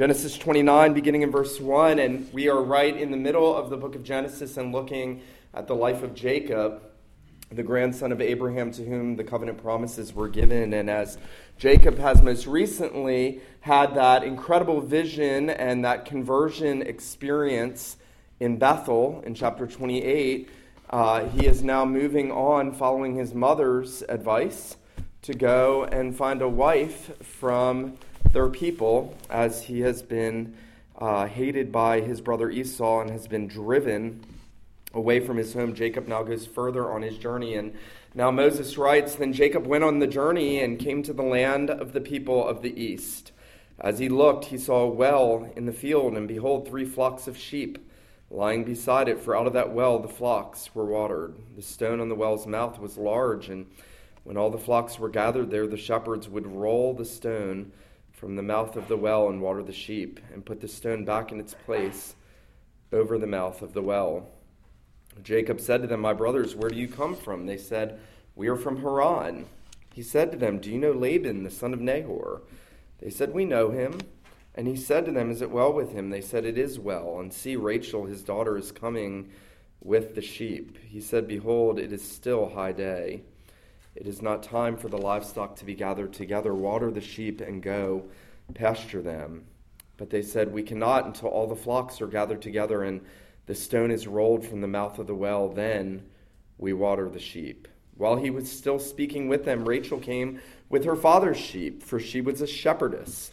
Genesis 29, beginning in verse 1, and we are right in the middle of the book of Genesis and looking at the life of Jacob, the grandson of Abraham to whom the covenant promises were given. And as Jacob has most recently had that incredible vision and that conversion experience in Bethel in chapter 28, uh, he is now moving on following his mother's advice to go and find a wife from their people as he has been uh, hated by his brother Esau and has been driven away from his home. Jacob now goes further on his journey. And now Moses writes Then Jacob went on the journey and came to the land of the people of the east. As he looked, he saw a well in the field, and behold, three flocks of sheep lying beside it, for out of that well the flocks were watered. The stone on the well's mouth was large, and when all the flocks were gathered there, the shepherds would roll the stone from the mouth of the well and water the sheep, and put the stone back in its place over the mouth of the well. Jacob said to them, My brothers, where do you come from? They said, We are from Haran. He said to them, Do you know Laban, the son of Nahor? They said, We know him. And he said to them, Is it well with him? They said, It is well. And see, Rachel, his daughter, is coming with the sheep. He said, Behold, it is still high day. It is not time for the livestock to be gathered together. Water the sheep and go pasture them. But they said, We cannot until all the flocks are gathered together and the stone is rolled from the mouth of the well. Then we water the sheep. While he was still speaking with them, Rachel came with her father's sheep, for she was a shepherdess.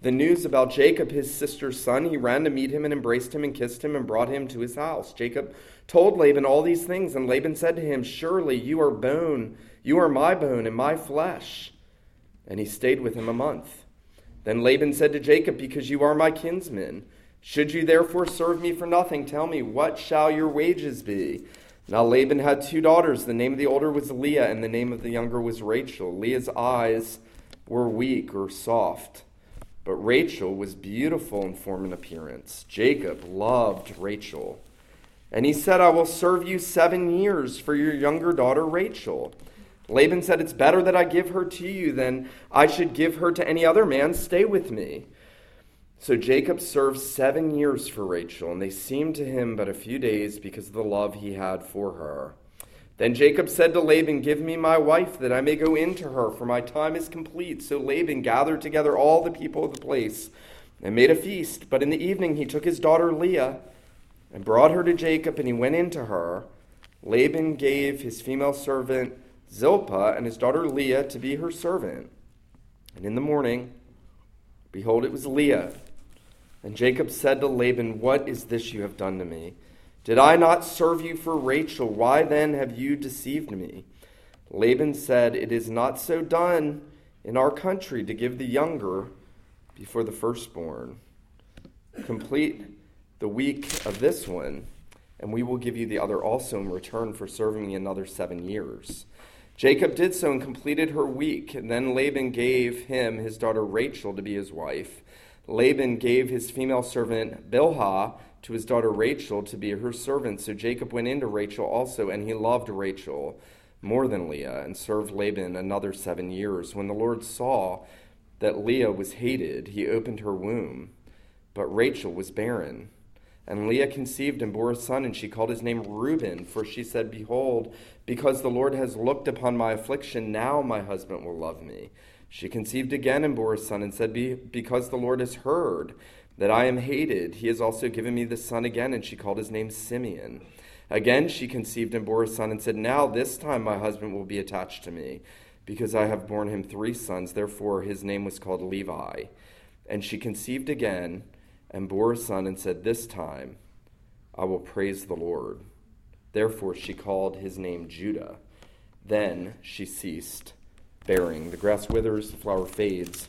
the news about Jacob, his sister's son, he ran to meet him and embraced him and kissed him and brought him to his house. Jacob told Laban all these things, and Laban said to him, Surely you are bone, you are my bone and my flesh. And he stayed with him a month. Then Laban said to Jacob, Because you are my kinsman, should you therefore serve me for nothing, tell me, what shall your wages be? Now Laban had two daughters. The name of the older was Leah, and the name of the younger was Rachel. Leah's eyes were weak or soft but Rachel was beautiful in form and appearance. Jacob loved Rachel. And he said, I will serve you seven years for your younger daughter Rachel. Laban said, It's better that I give her to you than I should give her to any other man. Stay with me. So Jacob served seven years for Rachel, and they seemed to him but a few days because of the love he had for her. Then Jacob said to Laban, Give me my wife, that I may go in to her, for my time is complete. So Laban gathered together all the people of the place and made a feast. But in the evening he took his daughter Leah and brought her to Jacob, and he went in to her. Laban gave his female servant Zilpah and his daughter Leah to be her servant. And in the morning, behold, it was Leah. And Jacob said to Laban, What is this you have done to me? Did I not serve you for Rachel? Why then have you deceived me? Laban said, It is not so done in our country to give the younger before the firstborn. Complete the week of this one, and we will give you the other also in return for serving me another seven years. Jacob did so and completed her week. And then Laban gave him his daughter Rachel to be his wife. Laban gave his female servant Bilhah to his daughter Rachel to be her servant. So Jacob went into Rachel also, and he loved Rachel more than Leah, and served Laban another seven years. When the Lord saw that Leah was hated, he opened her womb, but Rachel was barren. And Leah conceived and bore a son, and she called his name Reuben, for she said, Behold, because the Lord has looked upon my affliction, now my husband will love me. She conceived again and bore a son, and said, Because the Lord has heard that I am hated. He has also given me the son again, and she called his name Simeon. Again she conceived and bore a son, and said, Now this time my husband will be attached to me, because I have borne him three sons. Therefore his name was called Levi. And she conceived again and bore a son, and said, This time I will praise the Lord. Therefore she called his name Judah. Then she ceased bearing. The grass withers, the flower fades,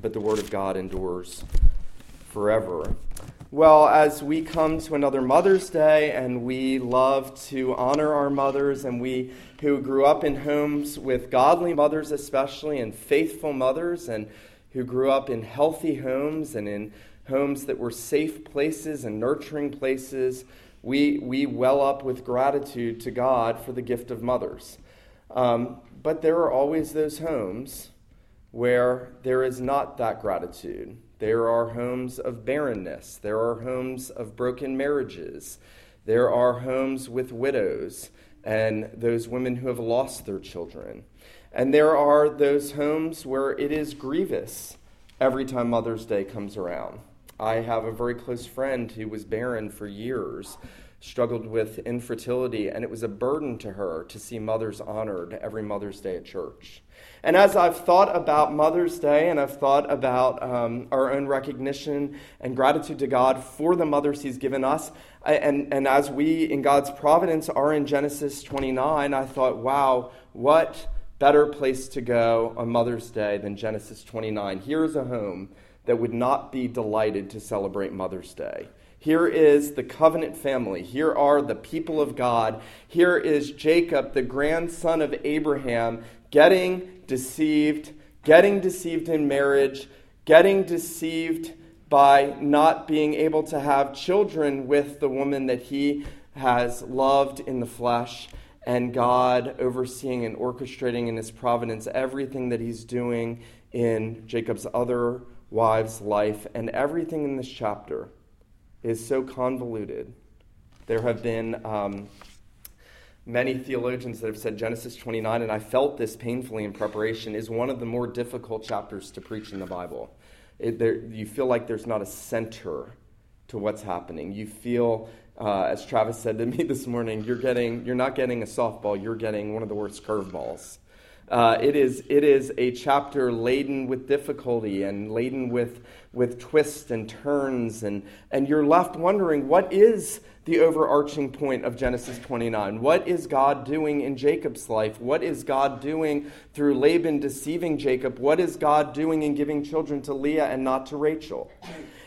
but the word of God endures forever. Well, as we come to another Mother's Day and we love to honor our mothers and we who grew up in homes with godly mothers, especially, and faithful mothers, and who grew up in healthy homes and in homes that were safe places and nurturing places, we, we well up with gratitude to God for the gift of mothers. Um, but there are always those homes where there is not that gratitude there are homes of barrenness. There are homes of broken marriages. There are homes with widows and those women who have lost their children. And there are those homes where it is grievous every time Mother's Day comes around. I have a very close friend who was barren for years, struggled with infertility, and it was a burden to her to see mothers honored every Mother's Day at church. And as I've thought about Mother's Day and I've thought about um, our own recognition and gratitude to God for the mothers He's given us, and, and as we in God's providence are in Genesis 29, I thought, wow, what better place to go on Mother's Day than Genesis 29? Here's a home that would not be delighted to celebrate Mother's Day. Here is the covenant family. Here are the people of God. Here is Jacob, the grandson of Abraham, getting deceived, getting deceived in marriage, getting deceived by not being able to have children with the woman that he has loved in the flesh, and God overseeing and orchestrating in his providence everything that he's doing in Jacob's other wife's life, and everything in this chapter is so convoluted. There have been um, many theologians that have said Genesis 29, and I felt this painfully in preparation, is one of the more difficult chapters to preach in the Bible. It, there, you feel like there's not a center to what's happening. You feel, uh, as Travis said to me this morning, you're getting, you're not getting a softball, you're getting one of the worst curveballs. Uh, it, is, it is a chapter laden with difficulty and laden with, with twists and turns, and, and you're left wondering what is the overarching point of Genesis 29? What is God doing in Jacob's life? What is God doing through Laban deceiving Jacob? What is God doing in giving children to Leah and not to Rachel?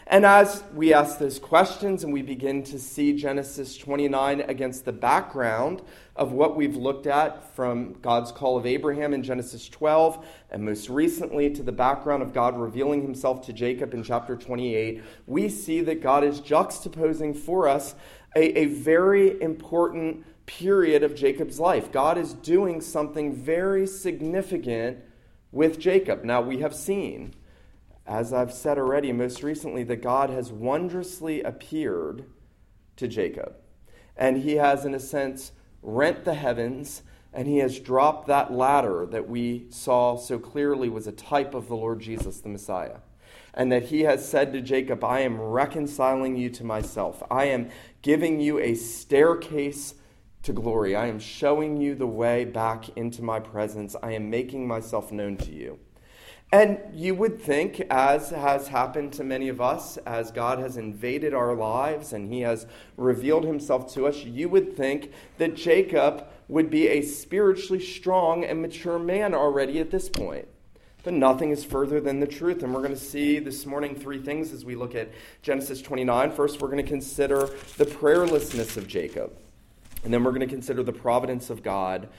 And as we ask those questions and we begin to see Genesis 29 against the background of what we've looked at from God's call of Abraham in Genesis 12, and most recently to the background of God revealing himself to Jacob in chapter 28, we see that God is juxtaposing for us a, a very important period of Jacob's life. God is doing something very significant with Jacob. Now, we have seen as I've said already, most recently, that God has wondrously appeared to Jacob. And he has, in a sense, rent the heavens and he has dropped that ladder that we saw so clearly was a type of the Lord Jesus, the Messiah. And that he has said to Jacob, I am reconciling you to myself. I am giving you a staircase to glory. I am showing you the way back into my presence. I am making myself known to you. And you would think, as has happened to many of us, as God has invaded our lives and He has revealed Himself to us, you would think that Jacob would be a spiritually strong and mature man already at this point. But nothing is further than the truth. And we're going to see this morning three things as we look at Genesis 29. First, we're going to consider the prayerlessness of Jacob. And then we're going to consider the providence of God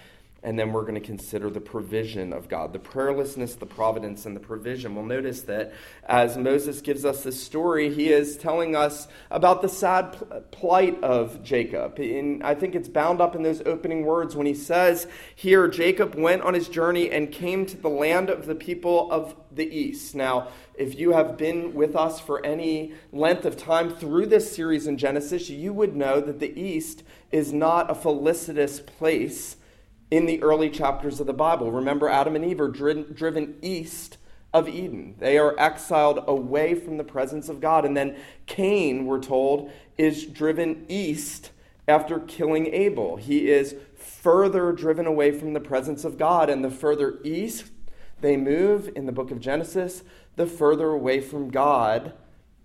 and then we're going to consider the provision of God, the prayerlessness, the providence, and the provision. We'll notice that as Moses gives us this story, he is telling us about the sad plight of Jacob. And I think it's bound up in those opening words when he says here, Jacob went on his journey and came to the land of the people of the east. Now, if you have been with us for any length of time through this series in Genesis, you would know that the east is not a felicitous place in the early chapters of the Bible. Remember, Adam and Eve are driven east of Eden. They are exiled away from the presence of God. And then Cain, we're told, is driven east after killing Abel. He is further driven away from the presence of God. And the further east they move in the book of Genesis, the further away from God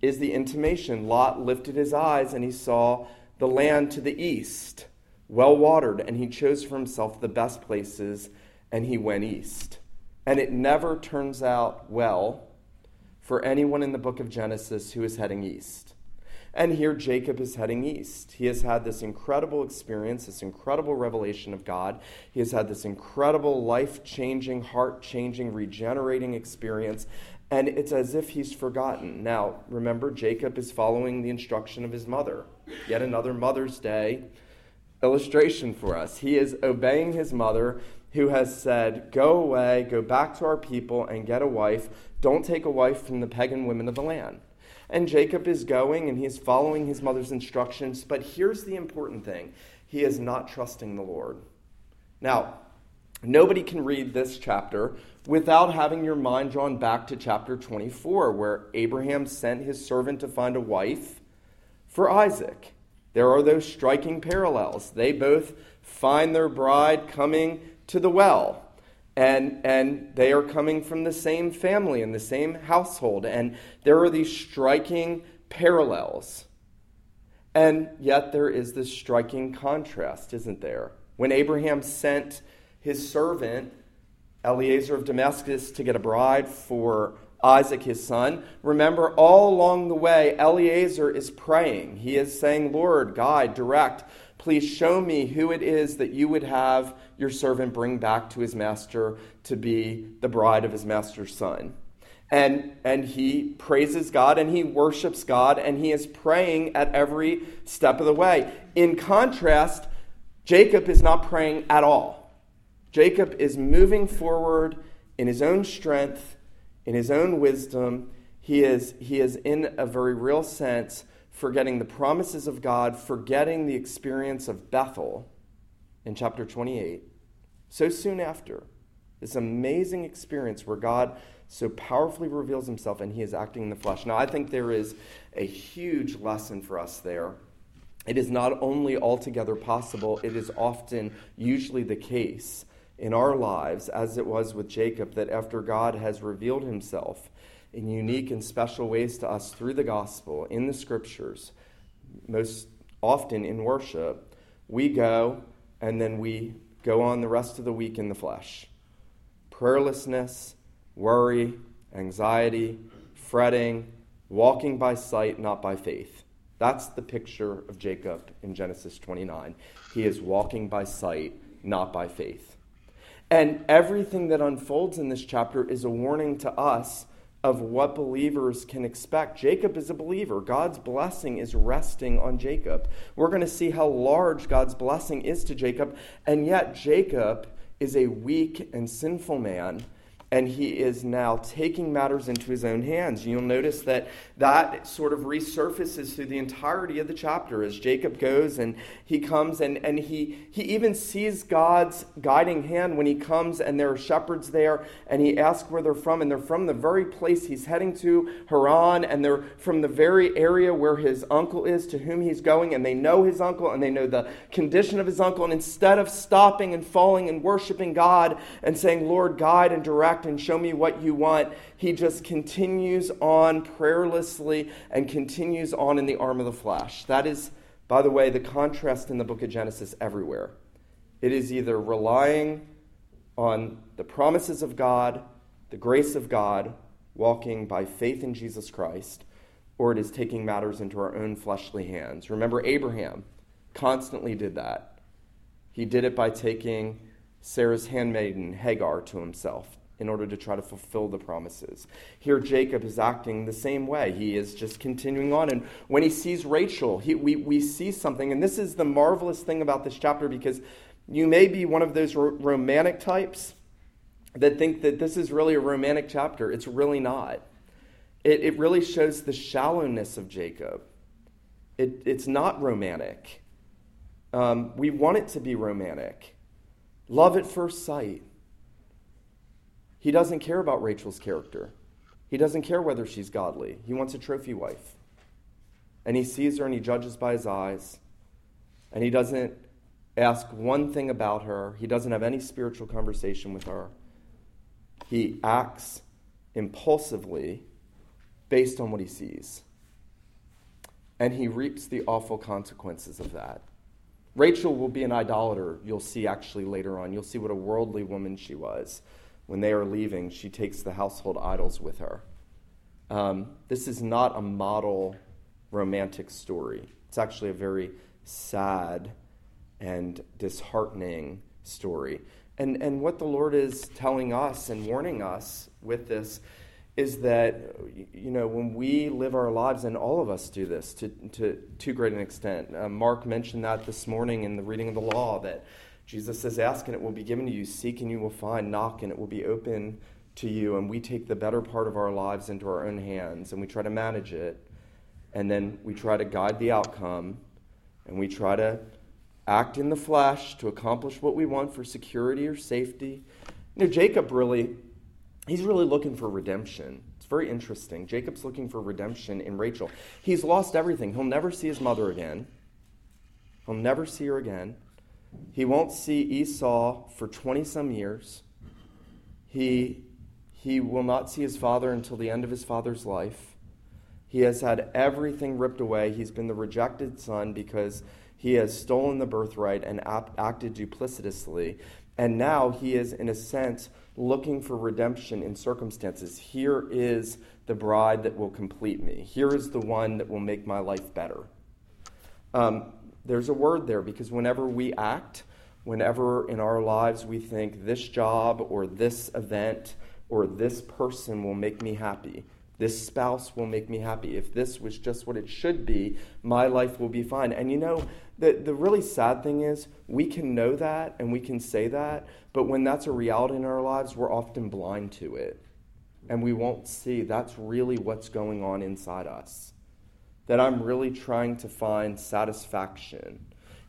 is the intimation. Lot lifted his eyes and he saw the land to the east well watered, and he chose for himself the best places, and he went east. And it never turns out well for anyone in the book of Genesis who is heading east. And here Jacob is heading east. He has had this incredible experience, this incredible revelation of God. He has had this incredible life changing, heart changing, regenerating experience. And it's as if he's forgotten. Now, remember, Jacob is following the instruction of his mother. Yet another Mother's Day illustration for us. He is obeying his mother, who has said, Go away, go back to our people, and get a wife. Don't take a wife from the pagan women of the land. And Jacob is going and he is following his mother's instructions. But here's the important thing he is not trusting the Lord. Now, nobody can read this chapter without having your mind drawn back to chapter 24, where Abraham sent his servant to find a wife for Isaac. There are those striking parallels. They both find their bride coming to the well and and they are coming from the same family and the same household and there are these striking parallels and yet there is this striking contrast isn't there when abraham sent his servant eliezer of damascus to get a bride for isaac his son remember all along the way eliezer is praying he is saying lord guide direct Please show me who it is that you would have your servant bring back to his master to be the bride of his master's son. And, and he praises God and he worships God and he is praying at every step of the way. In contrast, Jacob is not praying at all. Jacob is moving forward in his own strength, in his own wisdom. He is, he is in a very real sense, forgetting the promises of God, forgetting the experience of Bethel in chapter 28, so soon after. This amazing experience where God so powerfully reveals himself and he is acting in the flesh. Now, I think there is a huge lesson for us there. It is not only altogether possible, it is often, usually the case in our lives, as it was with Jacob, that after God has revealed himself, in unique and special ways to us through the gospel, in the scriptures, most often in worship, we go and then we go on the rest of the week in the flesh. Prayerlessness, worry, anxiety, fretting, walking by sight, not by faith. That's the picture of Jacob in Genesis 29. He is walking by sight, not by faith. And everything that unfolds in this chapter is a warning to us of what believers can expect. Jacob is a believer. God's blessing is resting on Jacob. We're going to see how large God's blessing is to Jacob, and yet Jacob is a weak and sinful man and he is now taking matters into his own hands. You'll notice that that sort of resurfaces through the entirety of the chapter as Jacob goes and he comes and, and he, he even sees God's guiding hand when he comes and there are shepherds there and he asks where they're from and they're from the very place he's heading to, Haran, and they're from the very area where his uncle is to whom he's going and they know his uncle and they know the condition of his uncle. And instead of stopping and falling and worshiping God and saying, Lord, guide and direct, and show me what you want. He just continues on prayerlessly and continues on in the arm of the flesh. That is, by the way, the contrast in the book of Genesis everywhere. It is either relying on the promises of God, the grace of God, walking by faith in Jesus Christ, or it is taking matters into our own fleshly hands. Remember, Abraham constantly did that. He did it by taking Sarah's handmaiden, Hagar, to himself in order to try to fulfill the promises. Here, Jacob is acting the same way. He is just continuing on. And when he sees Rachel, he, we, we see something. And this is the marvelous thing about this chapter because you may be one of those ro- romantic types that think that this is really a romantic chapter. It's really not. It, it really shows the shallowness of Jacob. It, it's not romantic. Um, we want it to be romantic. Love at first sight. He doesn't care about Rachel's character. He doesn't care whether she's godly. He wants a trophy wife. And he sees her and he judges by his eyes. And he doesn't ask one thing about her. He doesn't have any spiritual conversation with her. He acts impulsively based on what he sees. And he reaps the awful consequences of that. Rachel will be an idolater, you'll see actually later on. You'll see what a worldly woman she was when they are leaving, she takes the household idols with her. Um, this is not a model romantic story. It's actually a very sad and disheartening story. And, and what the Lord is telling us and warning us with this is that, you know, when we live our lives, and all of us do this to, to too great an extent. Uh, Mark mentioned that this morning in the reading of the law that Jesus says, Ask and it will be given to you, seek and you will find, knock and it will be open to you. And we take the better part of our lives into our own hands and we try to manage it. And then we try to guide the outcome and we try to act in the flesh to accomplish what we want for security or safety. You know, Jacob really, he's really looking for redemption. It's very interesting. Jacob's looking for redemption in Rachel. He's lost everything. He'll never see his mother again, he'll never see her again. He won't see Esau for 20 some years. He, he will not see his father until the end of his father's life. He has had everything ripped away. He's been the rejected son because he has stolen the birthright and ap- acted duplicitously. And now he is, in a sense, looking for redemption in circumstances. Here is the bride that will complete me. Here is the one that will make my life better. Um, there's a word there because whenever we act, whenever in our lives we think this job or this event or this person will make me happy, this spouse will make me happy. If this was just what it should be, my life will be fine. And you know, the, the really sad thing is, we can know that and we can say that, but when that's a reality in our lives, we're often blind to it. And we won't see that's really what's going on inside us. That I'm really trying to find satisfaction.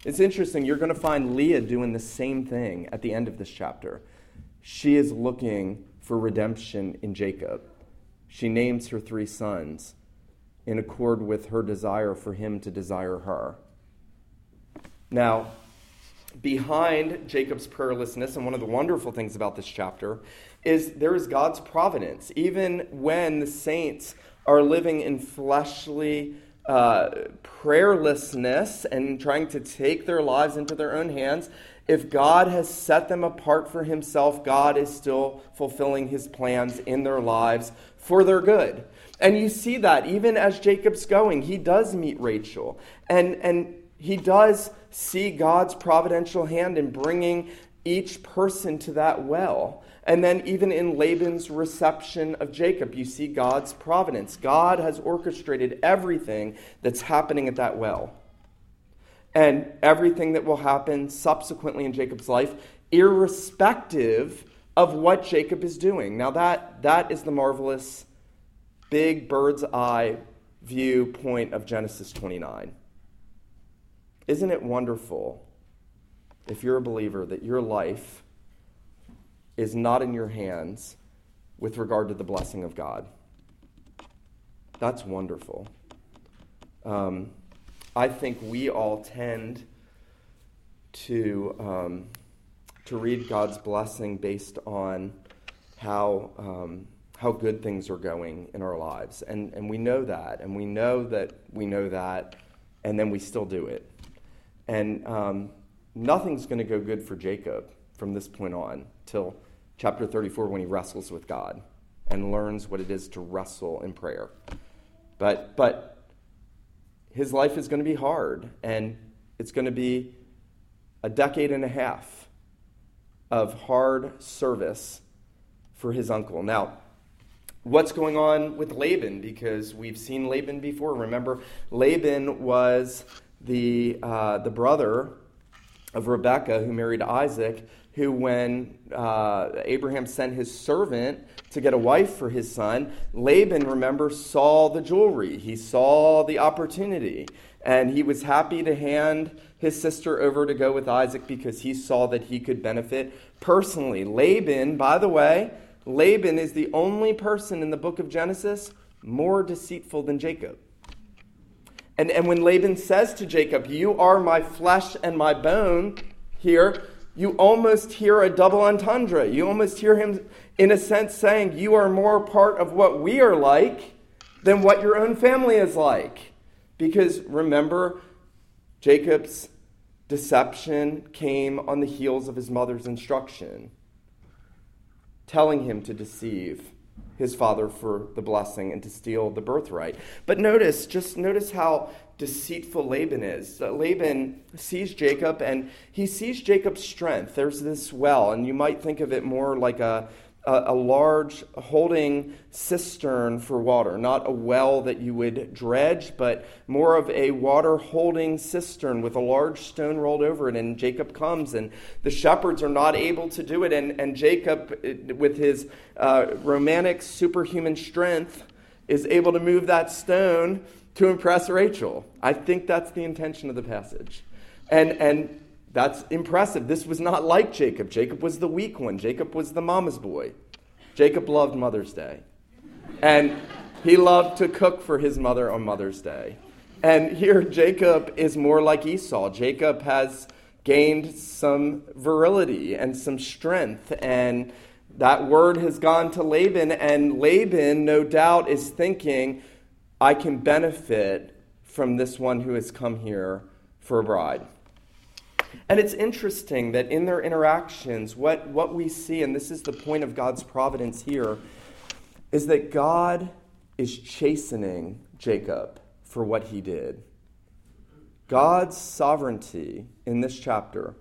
It's interesting, you're going to find Leah doing the same thing at the end of this chapter. She is looking for redemption in Jacob. She names her three sons in accord with her desire for him to desire her. Now, behind Jacob's prayerlessness, and one of the wonderful things about this chapter, is there is God's providence. Even when the saints are living in fleshly uh, prayerlessness and trying to take their lives into their own hands, if God has set them apart for Himself, God is still fulfilling His plans in their lives for their good. And you see that even as Jacob's going, he does meet Rachel. And, and he does see God's providential hand in bringing each person to that well. And then, even in Laban's reception of Jacob, you see God's providence. God has orchestrated everything that's happening at that well. And everything that will happen subsequently in Jacob's life, irrespective of what Jacob is doing. Now, that, that is the marvelous, big bird's eye viewpoint of Genesis 29. Isn't it wonderful if you're a believer that your life is not in your hands with regard to the blessing of God? That's wonderful. Um, I think we all tend to, um, to read God's blessing based on how, um, how good things are going in our lives. And, and we know that, and we know that we know that, and then we still do it. And um, nothing's going to go good for Jacob from this point on till chapter 34 when he wrestles with God and learns what it is to wrestle in prayer. But, but his life is going to be hard, and it's going to be a decade and a half of hard service for his uncle. Now, what's going on with Laban? Because we've seen Laban before. Remember, Laban was the, uh, the brother of Rebekah who married Isaac, who, when uh, Abraham sent his servant to get a wife for his son, Laban, remember, saw the jewelry. He saw the opportunity. And he was happy to hand his sister over to go with Isaac because he saw that he could benefit personally. Laban, by the way, Laban is the only person in the book of Genesis more deceitful than Jacob. And, and when Laban says to Jacob, You are my flesh and my bone, here, you almost hear a double entendre. You almost hear him, in a sense, saying, You are more part of what we are like than what your own family is like. Because remember, Jacob's deception came on the heels of his mother's instruction, telling him to deceive his father for the blessing and to steal the birthright. But notice, just notice how deceitful Laban is. Uh, Laban sees Jacob and he sees Jacob's strength. There's this well, and you might think of it more like a a, a, large holding cistern for water, not a well that you would dredge, but more of a water holding cistern with a large stone rolled over it. And Jacob comes, and the shepherds are not able to do it. And, and Jacob, with his uh, romantic superhuman strength, is able to move that stone to impress Rachel. I think that's the intention of the passage. And, and that's impressive. This was not like Jacob. Jacob was the weak one, Jacob was the mama's boy. Jacob loved Mother's Day. And he loved to cook for his mother on Mother's Day. And here, Jacob is more like Esau. Jacob has gained some virility and some strength, and that word has gone to Laban. And Laban, no doubt, is thinking, I can benefit from this one who has come here for a bride. And it's interesting that in their interactions, what, what we see, and this is the point of God's providence here, is that God is chastening Jacob for what he did. God's sovereignty in this chapter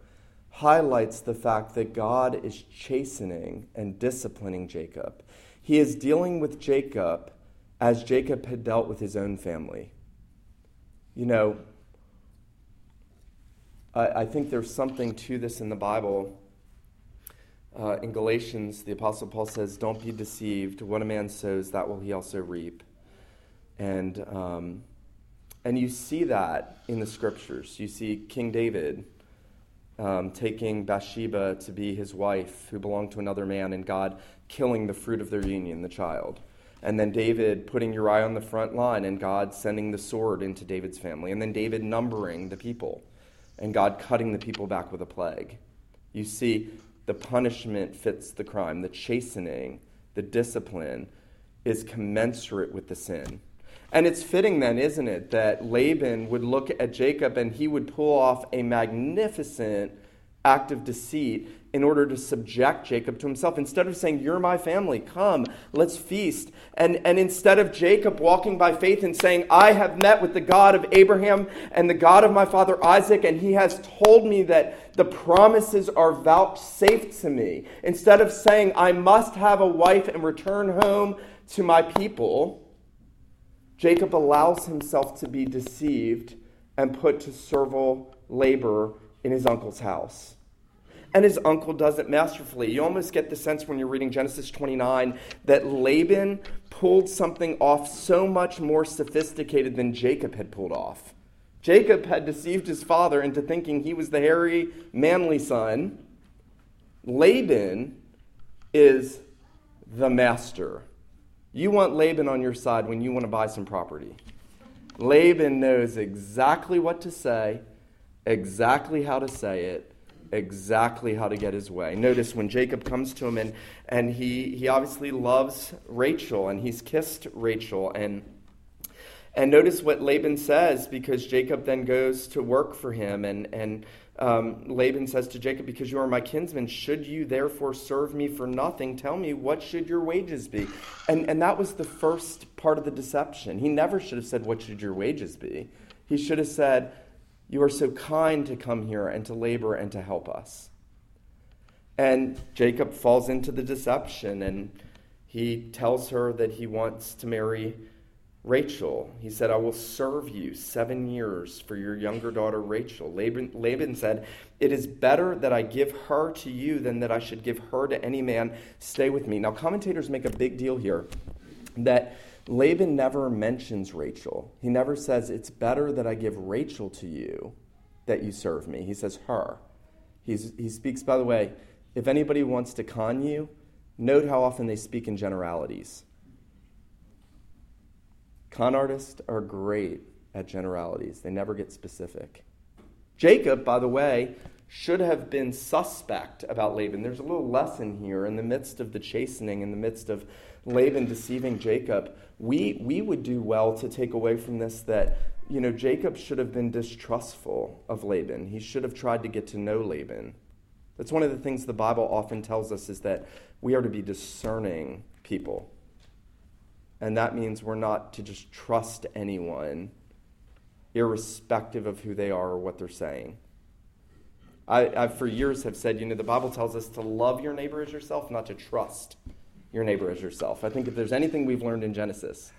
highlights the fact that God is chastening and disciplining Jacob. He is dealing with Jacob as Jacob had dealt with his own family. You know, I, I think there's something to this in the Bible. Uh, in Galatians, the Apostle Paul says, Don't be deceived. What a man sows, that will he also reap. And, um, and you see that in the scriptures. You see King David um, taking Bathsheba to be his wife, who belonged to another man, and God killing the fruit of their union, the child. And then David putting Uriah on the front line, and God sending the sword into David's family. And then David numbering the people and God cutting the people back with a plague. You see, the punishment fits the crime, the chastening, the discipline is commensurate with the sin. And it's fitting then, isn't it, that Laban would look at Jacob and he would pull off a magnificent act of deceit in order to subject Jacob to himself. Instead of saying, You're my family, come, let's feast. And, and instead of Jacob walking by faith and saying, I have met with the God of Abraham and the God of my father Isaac, and he has told me that the promises are vouchsafed to me. Instead of saying, I must have a wife and return home to my people, Jacob allows himself to be deceived and put to servile labor in his uncle's house. And his uncle does it masterfully. You almost get the sense when you're reading Genesis 29 that Laban pulled something off so much more sophisticated than Jacob had pulled off. Jacob had deceived his father into thinking he was the hairy, manly son. Laban is the master. You want Laban on your side when you want to buy some property. Laban knows exactly what to say exactly how to say it, exactly how to get his way. Notice when Jacob comes to him and, and he, he obviously loves Rachel and he's kissed Rachel and and notice what Laban says because Jacob then goes to work for him and and um, Laban says to Jacob, Because you are my kinsman, should you therefore serve me for nothing? Tell me, what should your wages be? And, and that was the first part of the deception. He never should have said, What should your wages be? He should have said, you are so kind to come here and to labor and to help us. And Jacob falls into the deception and he tells her that he wants to marry Rachel. He said, I will serve you seven years for your younger daughter Rachel. Laban, Laban said, It is better that I give her to you than that I should give her to any man. Stay with me. Now, commentators make a big deal here that Laban never mentions Rachel. He never says, It's better that I give Rachel to you that you serve me. He says, Her. He's, he speaks, by the way, if anybody wants to con you, note how often they speak in generalities. Con artists are great at generalities, they never get specific. Jacob, by the way, should have been suspect about Laban. There's a little lesson here in the midst of the chastening, in the midst of Laban deceiving Jacob. We, we would do well to take away from this that, you know, Jacob should have been distrustful of Laban. He should have tried to get to know Laban. That's one of the things the Bible often tells us is that we are to be discerning people. And that means we're not to just trust anyone, irrespective of who they are or what they're saying. I, I, for years, have said, you know, the Bible tells us to love your neighbor as yourself, not to trust your neighbor as yourself. I think if there's anything we've learned in Genesis,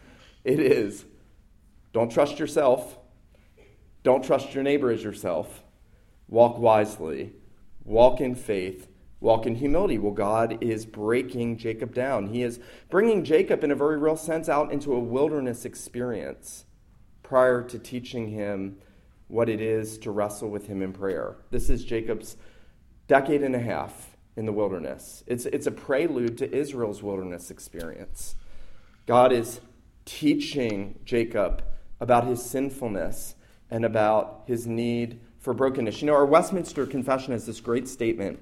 it is don't trust yourself, don't trust your neighbor as yourself, walk wisely, walk in faith, walk in humility. Well, God is breaking Jacob down. He is bringing Jacob, in a very real sense, out into a wilderness experience prior to teaching him what it is to wrestle with him in prayer. This is Jacob's decade and a half in the wilderness. It's, it's a prelude to Israel's wilderness experience. God is teaching Jacob about his sinfulness and about his need for brokenness. You know, our Westminster Confession has this great statement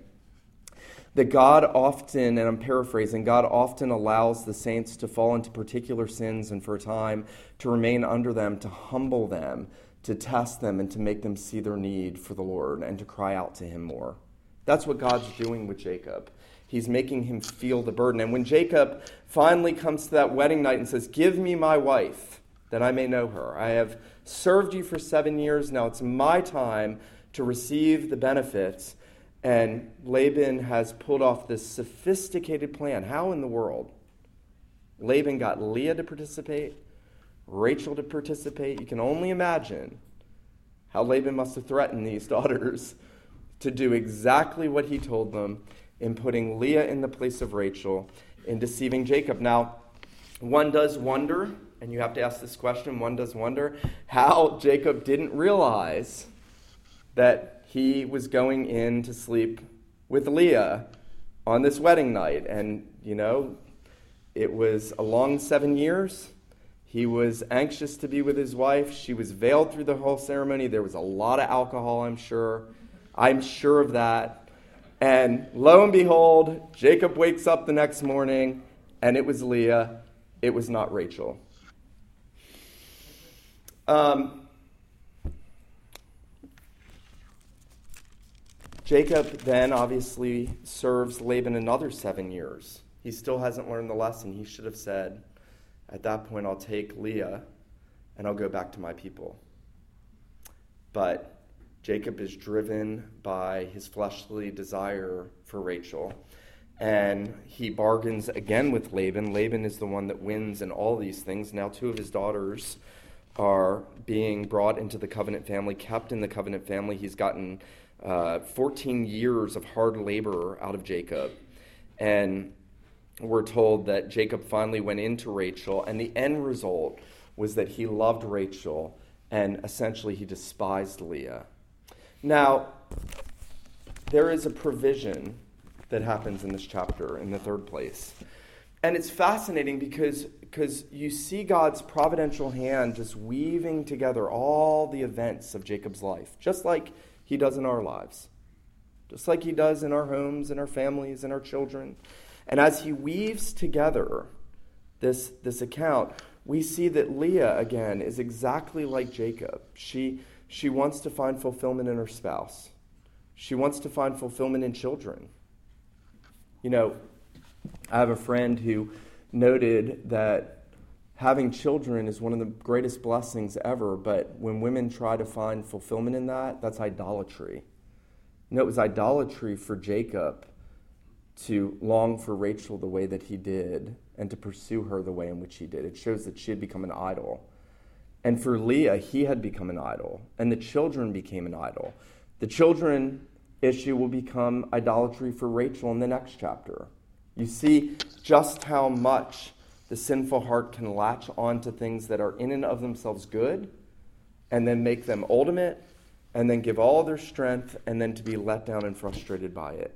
that God often, and I'm paraphrasing, God often allows the saints to fall into particular sins and for a time to remain under them, to humble them, to test them, and to make them see their need for the Lord and to cry out to Him more. That's what God's doing with Jacob. He's making him feel the burden. And when Jacob finally comes to that wedding night and says, Give me my wife, that I may know her. I have served you for seven years now. It's my time to receive the benefits and Laban has pulled off this sophisticated plan. How in the world? Laban got Leah to participate, Rachel to participate. You can only imagine how Laban must have threatened these daughters to do exactly what he told them in putting Leah in the place of Rachel in deceiving Jacob. Now, one does wonder, and you have to ask this question one does wonder how Jacob didn't realize that he was going in to sleep with Leah on this wedding night. And, you know, it was a long seven years. He was anxious to be with his wife. She was veiled through the whole ceremony. There was a lot of alcohol, I'm sure. I'm sure of that. And lo and behold, Jacob wakes up the next morning, and it was Leah. It was not Rachel. Um, Jacob then obviously serves Laban another seven years. He still hasn't learned the lesson. He should have said, At that point, I'll take Leah and I'll go back to my people. But Jacob is driven by his fleshly desire for Rachel. And he bargains again with Laban. Laban is the one that wins in all these things. Now, two of his daughters are being brought into the covenant family, kept in the covenant family. He's gotten uh, 14 years of hard labor out of Jacob. And we're told that Jacob finally went into Rachel, and the end result was that he loved Rachel and essentially he despised Leah. Now, there is a provision that happens in this chapter in the third place. And it's fascinating because, because you see God's providential hand just weaving together all the events of Jacob's life, just like he does in our lives, just like He does in our homes, in our families, in our children. And as He weaves together this, this account, we see that Leah, again, is exactly like Jacob. She, she wants to find fulfillment in her spouse, she wants to find fulfillment in children. You know, I have a friend who noted that having children is one of the greatest blessings ever, but when women try to find fulfillment in that, that's idolatry. You know, it was idolatry for Jacob to long for Rachel the way that he did and to pursue her the way in which he did. It shows that she had become an idol. And for Leah, he had become an idol, and the children became an idol. The children issue will become idolatry for Rachel in the next chapter. You see just how much the sinful heart can latch on to things that are in and of themselves good and then make them ultimate and then give all their strength and then to be let down and frustrated by it.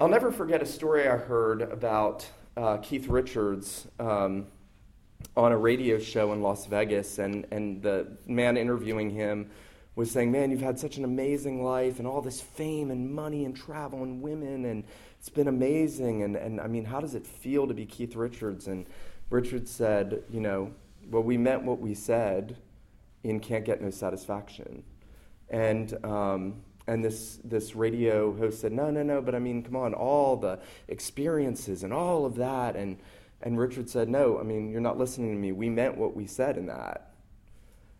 I'll never forget a story I heard about uh, Keith Richards um, on a radio show in Las Vegas, and, and the man interviewing him was saying, Man, you've had such an amazing life and all this fame and money and travel and women and it's been amazing. And, and I mean, how does it feel to be Keith Richards? And Richards said, you know, well, we meant what we said in Can't Get No Satisfaction. And, um, And this, this radio host said, No, no, no, but I mean, come on, all the experiences and all of that. And, and Richard said, No, I mean, you're not listening to me. We meant what we said in that.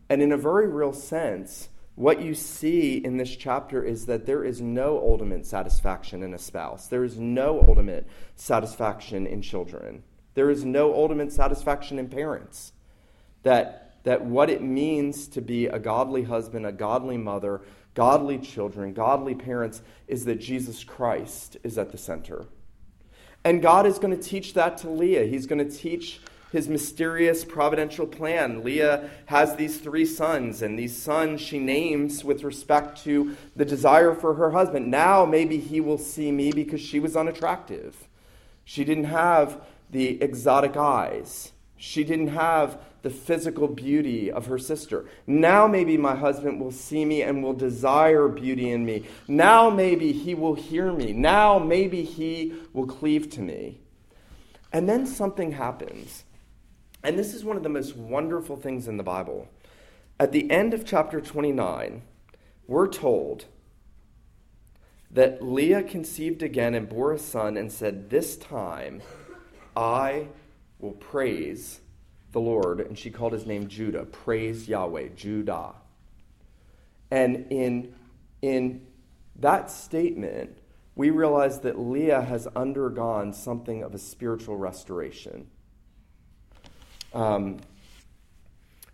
And in a very real sense, what you see in this chapter is that there is no ultimate satisfaction in a spouse. There is no ultimate satisfaction in children. There is no ultimate satisfaction in parents. That, that what it means to be a godly husband, a godly mother, godly children, godly parents is that Jesus Christ is at the center. And God is going to teach that to Leah. He's going to teach his mysterious providential plan. Leah has these three sons, and these sons she names with respect to the desire for her husband. Now maybe he will see me because she was unattractive. She didn't have the exotic eyes. She didn't have the physical beauty of her sister. Now maybe my husband will see me and will desire beauty in me. Now maybe he will hear me. Now maybe he will cleave to me. And then something happens. And this is one of the most wonderful things in the Bible. At the end of chapter 29, we're told that Leah conceived again and bore a son and said, This time I will praise the Lord, and she called his name Judah. Praise Yahweh, Judah. And in, in that statement, we realize that Leah has undergone something of a spiritual restoration. Um,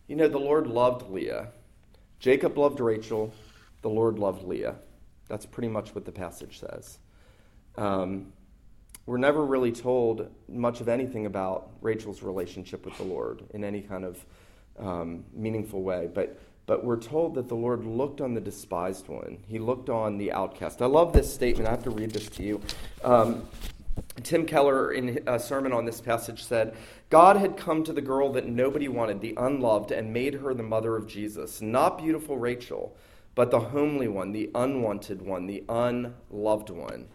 you know, the Lord loved Leah. Jacob loved Rachel. The Lord loved Leah. That's pretty much what the passage says. Um, we're never really told much of anything about Rachel's relationship with the Lord in any kind of um, meaningful way, but but we're told that the Lord looked on the despised one. He looked on the outcast. I love this statement. I have to read this to you. Um, Tim Keller, in a sermon on this passage, said, God had come to the girl that nobody wanted, the unloved, and made her the mother of Jesus. Not beautiful Rachel, but the homely one, the unwanted one, the unloved one.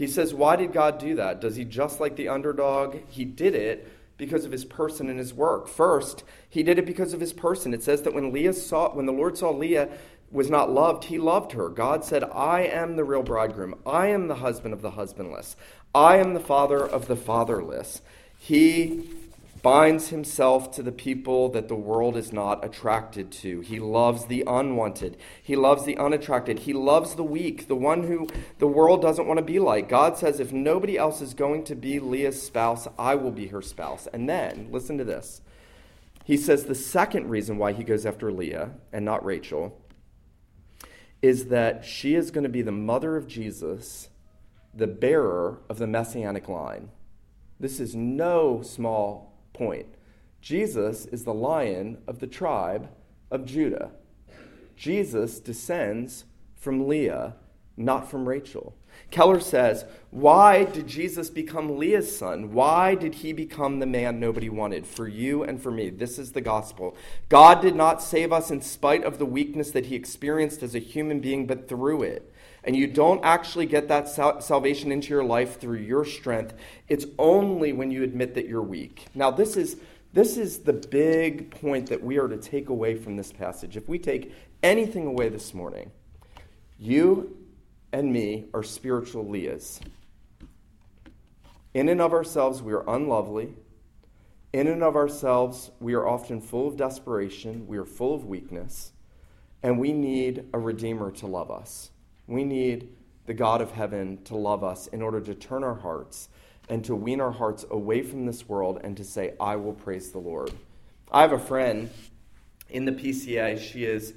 He says, Why did God do that? Does he just like the underdog? He did it because of his person and his work. First, he did it because of his person. It says that when Leah saw when the Lord saw Leah was not loved, he loved her. God said, I am the real bridegroom. I am the husband of the husbandless. I am the father of the fatherless. He binds himself to the people that the world is not attracted to. He loves the unwanted. He loves the unattracted. He loves the weak, the one who the world doesn't want to be like. God says, if nobody else is going to be Leah's spouse, I will be her spouse. And then, listen to this. He says the second reason why he goes after Leah and not Rachel is that she is going to be the mother of Jesus, the bearer of the messianic line. This is no small point. Jesus is the lion of the tribe of Judah. Jesus descends from Leah, not from Rachel. Keller says, Why did Jesus become Leah's son? Why did he become the man nobody wanted? For you and for me. This is the gospel. God did not save us in spite of the weakness that he experienced as a human being, but through it. And you don't actually get that sal- salvation into your life through your strength. It's only when you admit that you're weak. Now, this is, this is the big point that we are to take away from this passage. If we take anything away this morning, you and me are spiritual Leahs. In and of ourselves, we are unlovely. In and of ourselves, we are often full of desperation. We are full of weakness. And we need a Redeemer to love us. We need the God of heaven to love us in order to turn our hearts and to wean our hearts away from this world and to say, I will praise the Lord. I have a friend in the PCA. She is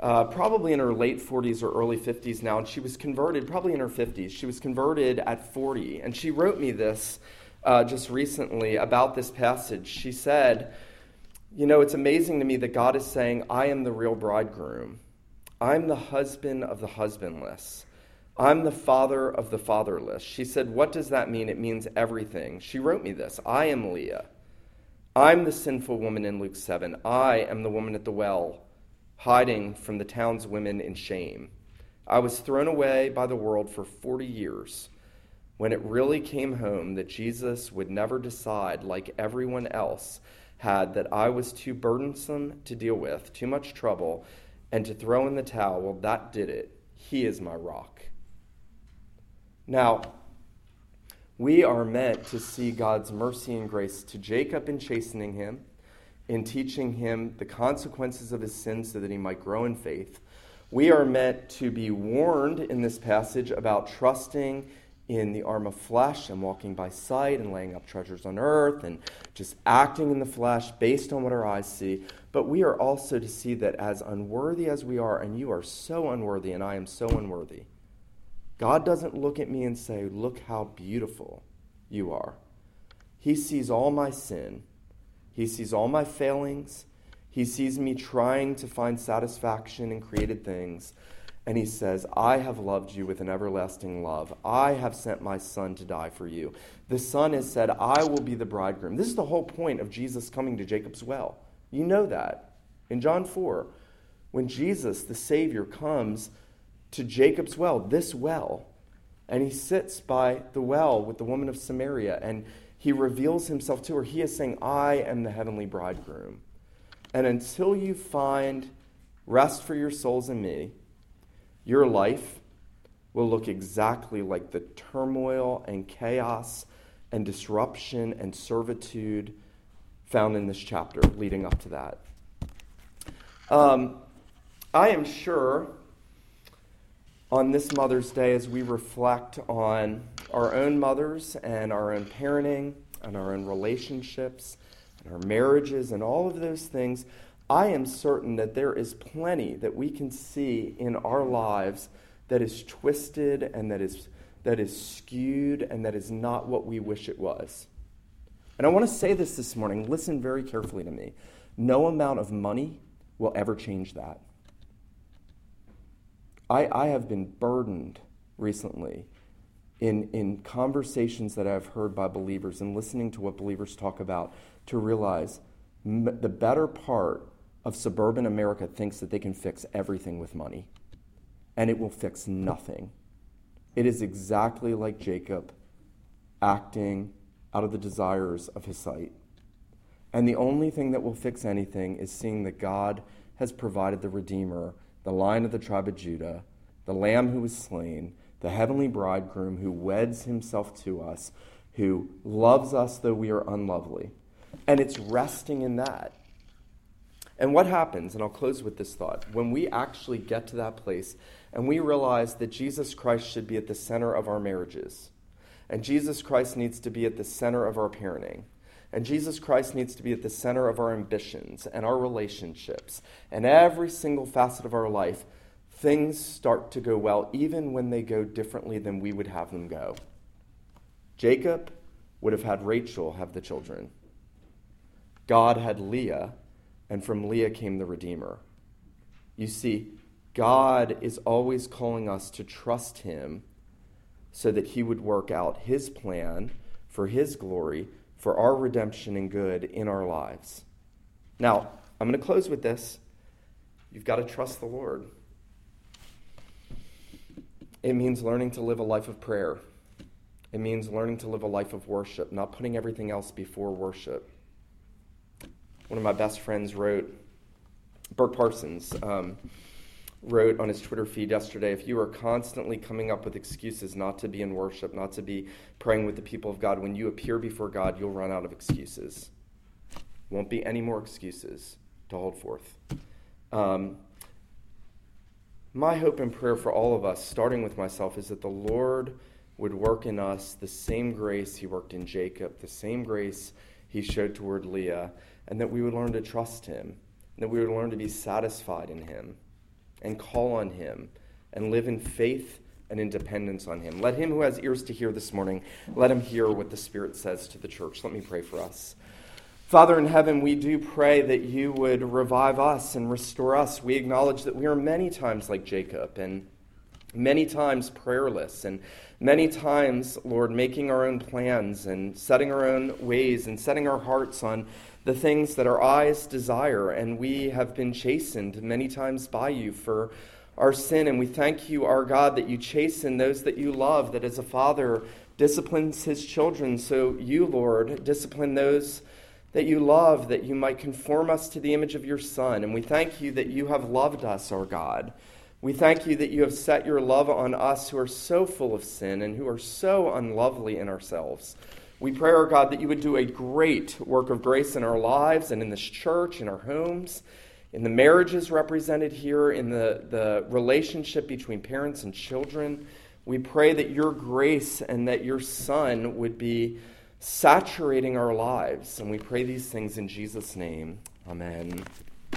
uh, probably in her late 40s or early 50s now, and she was converted probably in her 50s. She was converted at 40, and she wrote me this uh, just recently about this passage. She said, You know, it's amazing to me that God is saying, I am the real bridegroom. I'm the husband of the husbandless. I'm the father of the fatherless. She said, What does that mean? It means everything. She wrote me this I am Leah. I'm the sinful woman in Luke 7. I am the woman at the well, hiding from the town's women in shame. I was thrown away by the world for 40 years when it really came home that Jesus would never decide, like everyone else had, that I was too burdensome to deal with, too much trouble, and to throw in the towel, well, that did it. He is my rock. Now, we are meant to see God's mercy and grace to Jacob in chastening him, in teaching him the consequences of his sins so that he might grow in faith. We are meant to be warned in this passage about trusting in the arm of flesh and walking by sight and laying up treasures on earth and just acting in the flesh based on what our eyes see. But we are also to see that as unworthy as we are, and you are so unworthy, and I am so unworthy, God doesn't look at me and say, Look how beautiful you are. He sees all my sin, He sees all my failings, He sees me trying to find satisfaction in created things. And he says, I have loved you with an everlasting love. I have sent my son to die for you. The son has said, I will be the bridegroom. This is the whole point of Jesus coming to Jacob's well. You know that. In John 4, when Jesus, the Savior, comes to Jacob's well, this well, and he sits by the well with the woman of Samaria, and he reveals himself to her. He is saying, I am the heavenly bridegroom. And until you find rest for your souls in me, your life will look exactly like the turmoil and chaos and disruption and servitude found in this chapter leading up to that. Um, I am sure on this Mother's Day, as we reflect on our own mothers and our own parenting and our own relationships and our marriages and all of those things, I am certain that there is plenty that we can see in our lives that is twisted and that is, that is skewed and that is not what we wish it was. And I want to say this this morning. Listen very carefully to me. No amount of money will ever change that. I, I have been burdened recently in, in conversations that I've heard by believers and listening to what believers talk about to realize the better part of suburban America thinks that they can fix everything with money, and it will fix nothing. It is exactly like Jacob acting out of the desires of his sight. And the only thing that will fix anything is seeing that God has provided the Redeemer, the Lion of the tribe of Judah, the Lamb who was slain, the heavenly bridegroom who weds himself to us, who loves us though we are unlovely. And it's resting in that. And what happens, and I'll close with this thought, when we actually get to that place and we realize that Jesus Christ should be at the center of our marriages, and Jesus Christ needs to be at the center of our parenting, and Jesus Christ needs to be at the center of our ambitions and our relationships and every single facet of our life, things start to go well, even when they go differently than we would have them go. Jacob would have had Rachel have the children. God had Leah and from Leah came the Redeemer. You see, God is always calling us to trust Him so that He would work out His plan for His glory, for our redemption and good in our lives. Now, I'm going to close with this. You've got to trust the Lord. It means learning to live a life of prayer. It means learning to live a life of worship, not putting everything else before worship one of my best friends wrote, Burk Parsons um, wrote on his Twitter feed yesterday if you are constantly coming up with excuses not to be in worship, not to be praying with the people of God, when you appear before God, you'll run out of excuses. Won't be any more excuses to hold forth. Um, my hope and prayer for all of us, starting with myself, is that the Lord would work in us the same grace he worked in Jacob, the same grace he showed toward Leah, and that we would learn to trust him, and that we would learn to be satisfied in him, and call on him, and live in faith and in dependence on him. Let him who has ears to hear this morning, let him hear what the Spirit says to the church. Let me pray for us. Father in heaven, we do pray that you would revive us and restore us. We acknowledge that we are many times like Jacob and many times prayerless and many times, Lord, making our own plans and setting our own ways and setting our hearts on the things that our eyes desire. And we have been chastened many times by you for our sin. And we thank you, our God, that you chasten those that you love, that as a father disciplines his children, so you, Lord, discipline those that you love, that you might conform us to the image of your Son. And we thank you that you have loved us, our God We thank you that you have set your love on us who are so full of sin and who are so unlovely in ourselves. We pray, our God, that you would do a great work of grace in our lives and in this church, in our homes, in the marriages represented here, in the, the relationship between parents and children. We pray that your grace and that your Son would be saturating our lives. And we pray these things in Jesus' name. Amen.